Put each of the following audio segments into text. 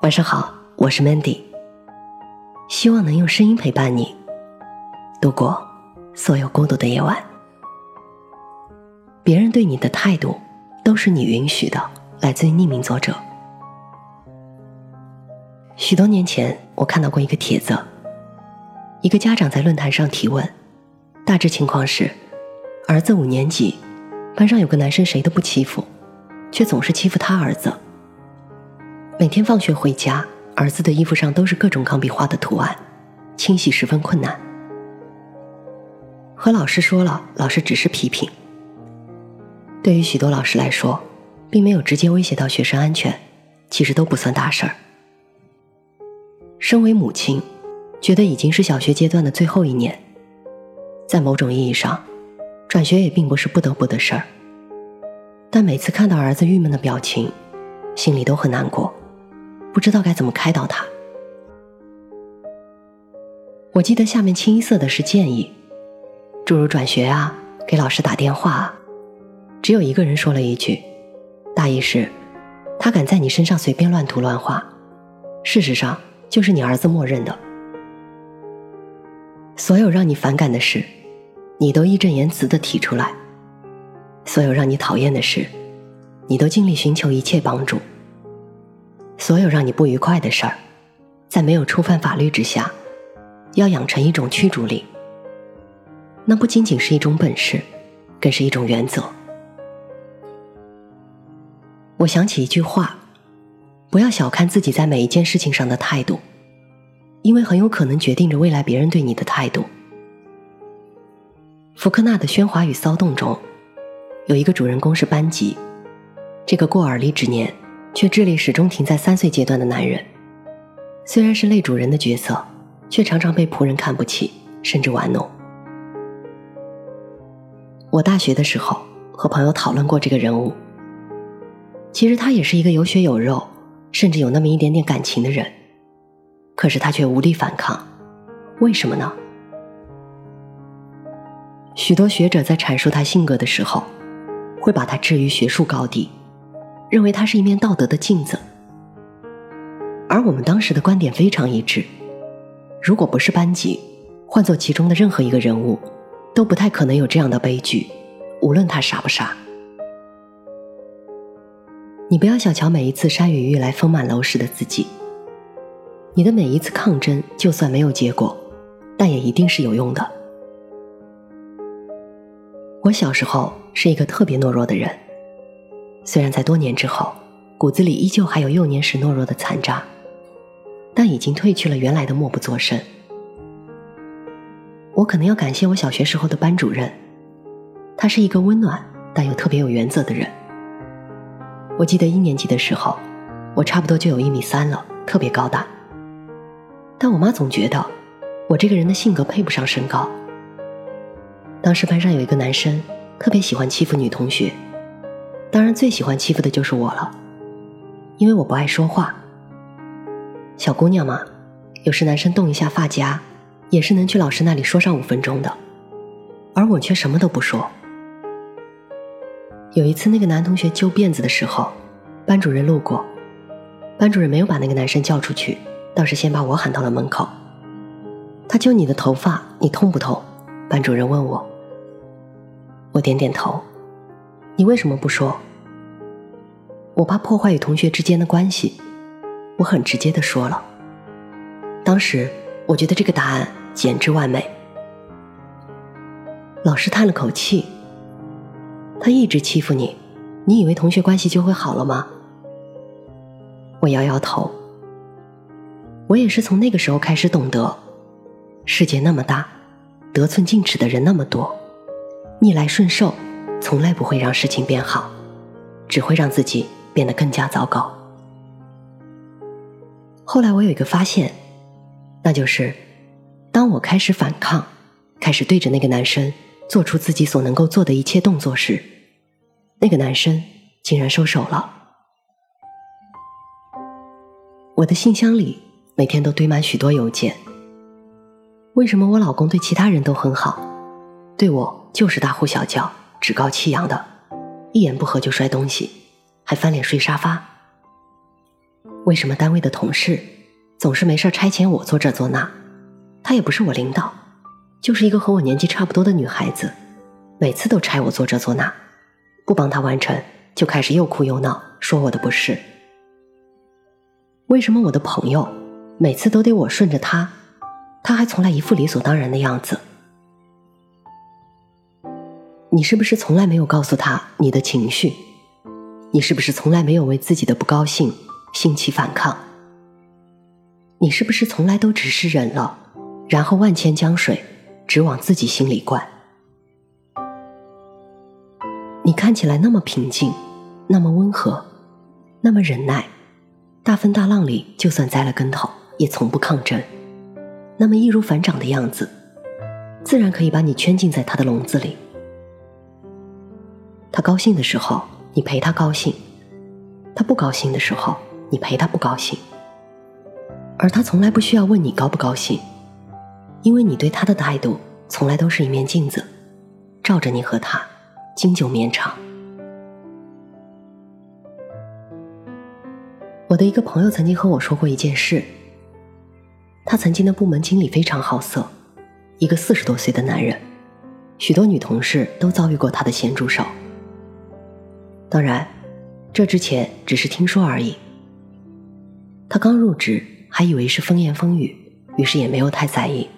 晚上好，我是 Mandy，希望能用声音陪伴你度过所有孤独的夜晚。别人对你的态度都是你允许的，来自于匿名作者。许多年前，我看到过一个帖子，一个家长在论坛上提问，大致情况是：儿子五年级，班上有个男生谁都不欺负，却总是欺负他儿子。每天放学回家，儿子的衣服上都是各种钢笔画的图案，清洗十分困难。和老师说了，老师只是批评。对于许多老师来说，并没有直接威胁到学生安全，其实都不算大事儿。身为母亲，觉得已经是小学阶段的最后一年，在某种意义上，转学也并不是不得不的事儿。但每次看到儿子郁闷的表情，心里都很难过。不知道该怎么开导他。我记得下面清一色的是建议，诸如转学啊，给老师打电话。只有一个人说了一句，大意是：他敢在你身上随便乱涂乱画，事实上就是你儿子默认的。所有让你反感的事，你都义正言辞的提出来；所有让你讨厌的事，你都尽力寻求一切帮助。所有让你不愉快的事儿，在没有触犯法律之下，要养成一种驱逐力。那不仅仅是一种本事，更是一种原则。我想起一句话：不要小看自己在每一件事情上的态度，因为很有可能决定着未来别人对你的态度。福克纳的《喧哗与骚动》中，有一个主人公是班吉，这个过耳离之年。却智力始终停在三岁阶段的男人，虽然是类主人的角色，却常常被仆人看不起，甚至玩弄。我大学的时候和朋友讨论过这个人物。其实他也是一个有血有肉，甚至有那么一点点感情的人，可是他却无力反抗，为什么呢？许多学者在阐述他性格的时候，会把他置于学术高地。认为它是一面道德的镜子，而我们当时的观点非常一致。如果不是班级，换做其中的任何一个人物，都不太可能有这样的悲剧，无论他傻不傻。你不要小瞧每一次山雨欲来风满楼时的自己，你的每一次抗争，就算没有结果，但也一定是有用的。我小时候是一个特别懦弱的人。虽然在多年之后，骨子里依旧还有幼年时懦弱的残渣，但已经褪去了原来的默不作声。我可能要感谢我小学时候的班主任，他是一个温暖但又特别有原则的人。我记得一年级的时候，我差不多就有一米三了，特别高大。但我妈总觉得我这个人的性格配不上身高。当时班上有一个男生特别喜欢欺负女同学。当然，最喜欢欺负的就是我了，因为我不爱说话。小姑娘嘛，有时男生动一下发夹，也是能去老师那里说上五分钟的，而我却什么都不说。有一次，那个男同学揪辫子的时候，班主任路过，班主任没有把那个男生叫出去，倒是先把我喊到了门口。他揪你的头发，你痛不痛？班主任问我，我点点头。你为什么不说？我怕破坏与同学之间的关系，我很直接的说了。当时我觉得这个答案简直完美。老师叹了口气，他一直欺负你，你以为同学关系就会好了吗？我摇摇头。我也是从那个时候开始懂得，世界那么大，得寸进尺的人那么多，逆来顺受。从来不会让事情变好，只会让自己变得更加糟糕。后来我有一个发现，那就是当我开始反抗，开始对着那个男生做出自己所能够做的一切动作时，那个男生竟然收手了。我的信箱里每天都堆满许多邮件。为什么我老公对其他人都很好，对我就是大呼小叫？趾高气扬的，一言不合就摔东西，还翻脸睡沙发。为什么单位的同事总是没事差遣我做这做那？她也不是我领导，就是一个和我年纪差不多的女孩子，每次都差我做这做那，不帮她完成就开始又哭又闹，说我的不是。为什么我的朋友每次都得我顺着他，他还从来一副理所当然的样子？你是不是从来没有告诉他你的情绪？你是不是从来没有为自己的不高兴兴起反抗？你是不是从来都只是忍了，然后万千江水只往自己心里灌？你看起来那么平静，那么温和，那么忍耐，大风大浪里就算栽了跟头也从不抗争，那么易如反掌的样子，自然可以把你圈进在他的笼子里。他高兴的时候。你陪他高兴，他不高兴的时候，你陪他不高兴，而他从来不需要问你高不高兴，因为你对他的态度从来都是一面镜子，照着你和他经久绵长。我的一个朋友曾经和我说过一件事，他曾经的部门经理非常好色，一个四十多岁的男人，许多女同事都遭遇过他的咸猪手。当然，这之前只是听说而已。他刚入职，还以为是风言风语，于是也没有太在意。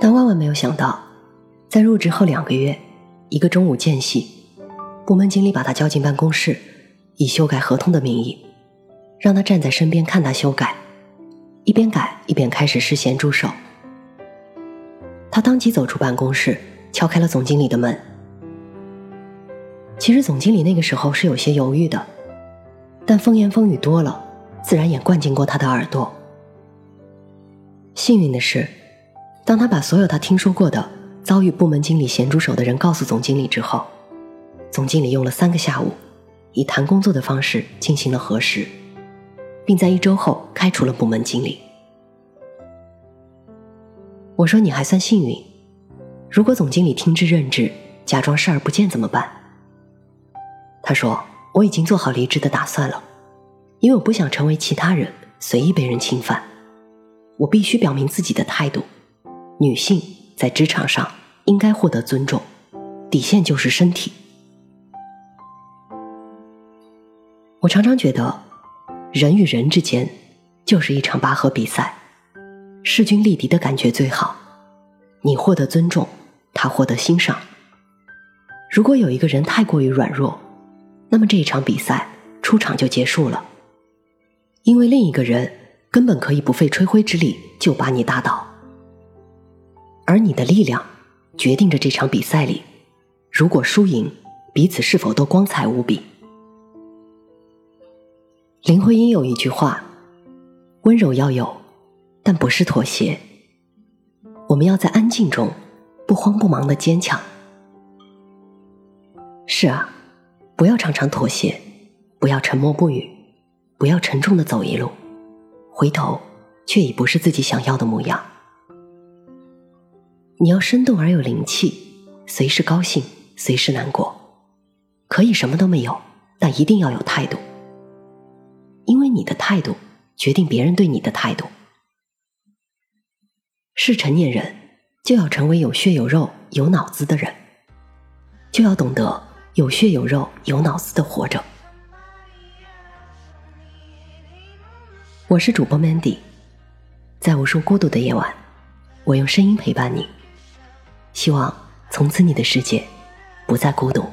但万万没有想到，在入职后两个月，一个中午间隙，部门经理把他叫进办公室，以修改合同的名义，让他站在身边看他修改，一边改一边开始施咸猪手。他当即走出办公室，敲开了总经理的门。其实总经理那个时候是有些犹豫的，但风言风语多了，自然也灌进过他的耳朵。幸运的是，当他把所有他听说过的遭遇部门经理咸猪手的人告诉总经理之后，总经理用了三个下午，以谈工作的方式进行了核实，并在一周后开除了部门经理。我说你还算幸运，如果总经理听之任之，假装视而不见怎么办？他说：“我已经做好离职的打算了，因为我不想成为其他人随意被人侵犯。我必须表明自己的态度。女性在职场上应该获得尊重，底线就是身体。我常常觉得，人与人之间就是一场拔河比赛，势均力敌的感觉最好。你获得尊重，他获得欣赏。如果有一个人太过于软弱，”那么这一场比赛出场就结束了，因为另一个人根本可以不费吹灰之力就把你打倒，而你的力量决定着这场比赛里，如果输赢，彼此是否都光彩无比。林徽因有一句话：“温柔要有，但不是妥协。我们要在安静中不慌不忙的坚强。”是啊。不要常常妥协，不要沉默不语，不要沉重的走一路，回头却已不是自己想要的模样。你要生动而有灵气，随时高兴，随时难过，可以什么都没有，但一定要有态度，因为你的态度决定别人对你的态度。是成年人，就要成为有血有肉有脑子的人，就要懂得。有血有肉有脑子的活着。我是主播 Mandy，在无数孤独的夜晚，我用声音陪伴你。希望从此你的世界不再孤独。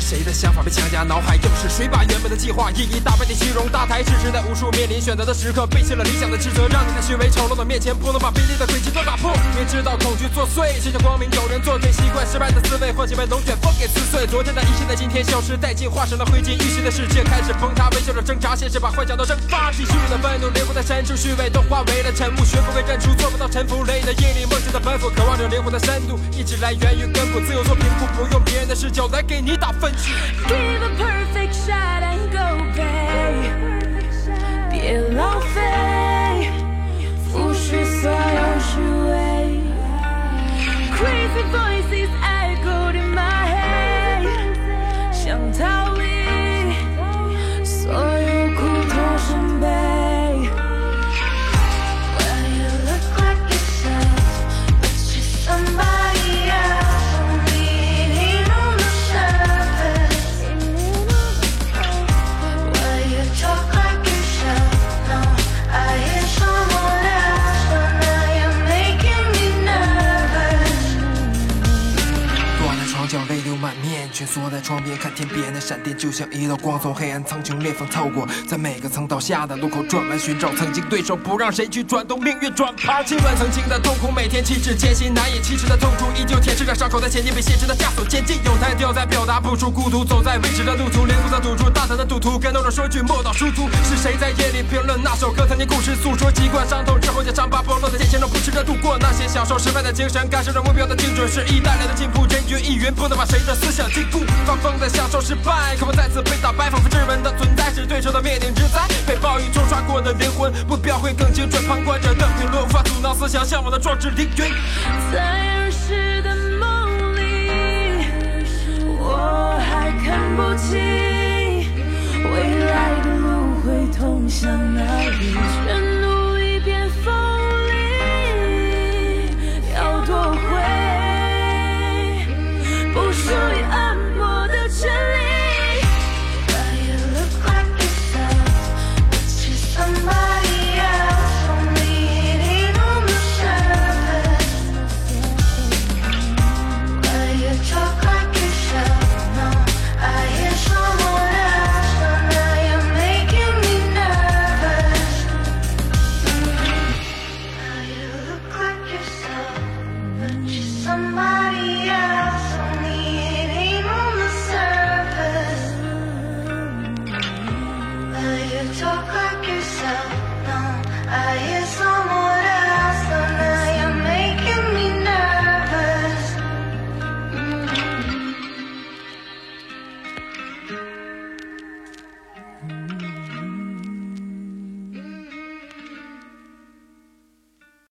谁的想法被强加脑海？又是谁把原本的计划一一打败地虚荣大台？置身在无数面临选择的时刻，背弃了理想的职责，让你在虚伪丑陋的面前，不能把卑劣的轨迹都打破。明知道恐惧作祟，谁叫光明有人作对？习惯失败的滋味，放弃被龙卷风给撕碎。昨天的一切在今天消失殆尽，化成了灰烬。预期的世界开始崩塌，微笑着挣扎，现实把幻想都蒸发。继续的愤怒灵魂在深处，虚伪都化为了沉默，学不会认输，做不到臣服。累的夜里，梦境的奔赴，渴望着灵魂的深度，一直来源于根部，自由做评估，不用别人的视角。来给你打分。Give a perfect shot and go, babe。别浪费，腐蚀所有虚伪。Crazy voices 泪流满面，蜷缩在窗边看天边的闪电，就像一道光从黑暗苍穹裂缝透过，在每个曾倒下的路口转弯寻找曾经对手，不让谁去转动命运转盘。亲吻曾经的痛苦，每天气质艰辛，难以启齿的痛楚依旧舔舐着伤口，在前进被现实的枷锁监禁。有台调在表达不出孤独，走在未知的路途，连路的赌注，大胆的赌徒，感动的说句莫道殊途。是谁在夜里评论那首歌？曾经故事诉说，习惯伤痛之后将伤疤剥落的试着，度过那些享受失败的精神，感受着目标的精准，是意带来的进步。人云亦云，不能把谁的思想禁锢。放风的享受失败，渴望再次被打败，仿佛质问的存在是对手的灭顶之灾。被暴雨冲刷过的灵魂，目标会更精准。旁观者的评论无法阻挠思想向往的壮志凌云。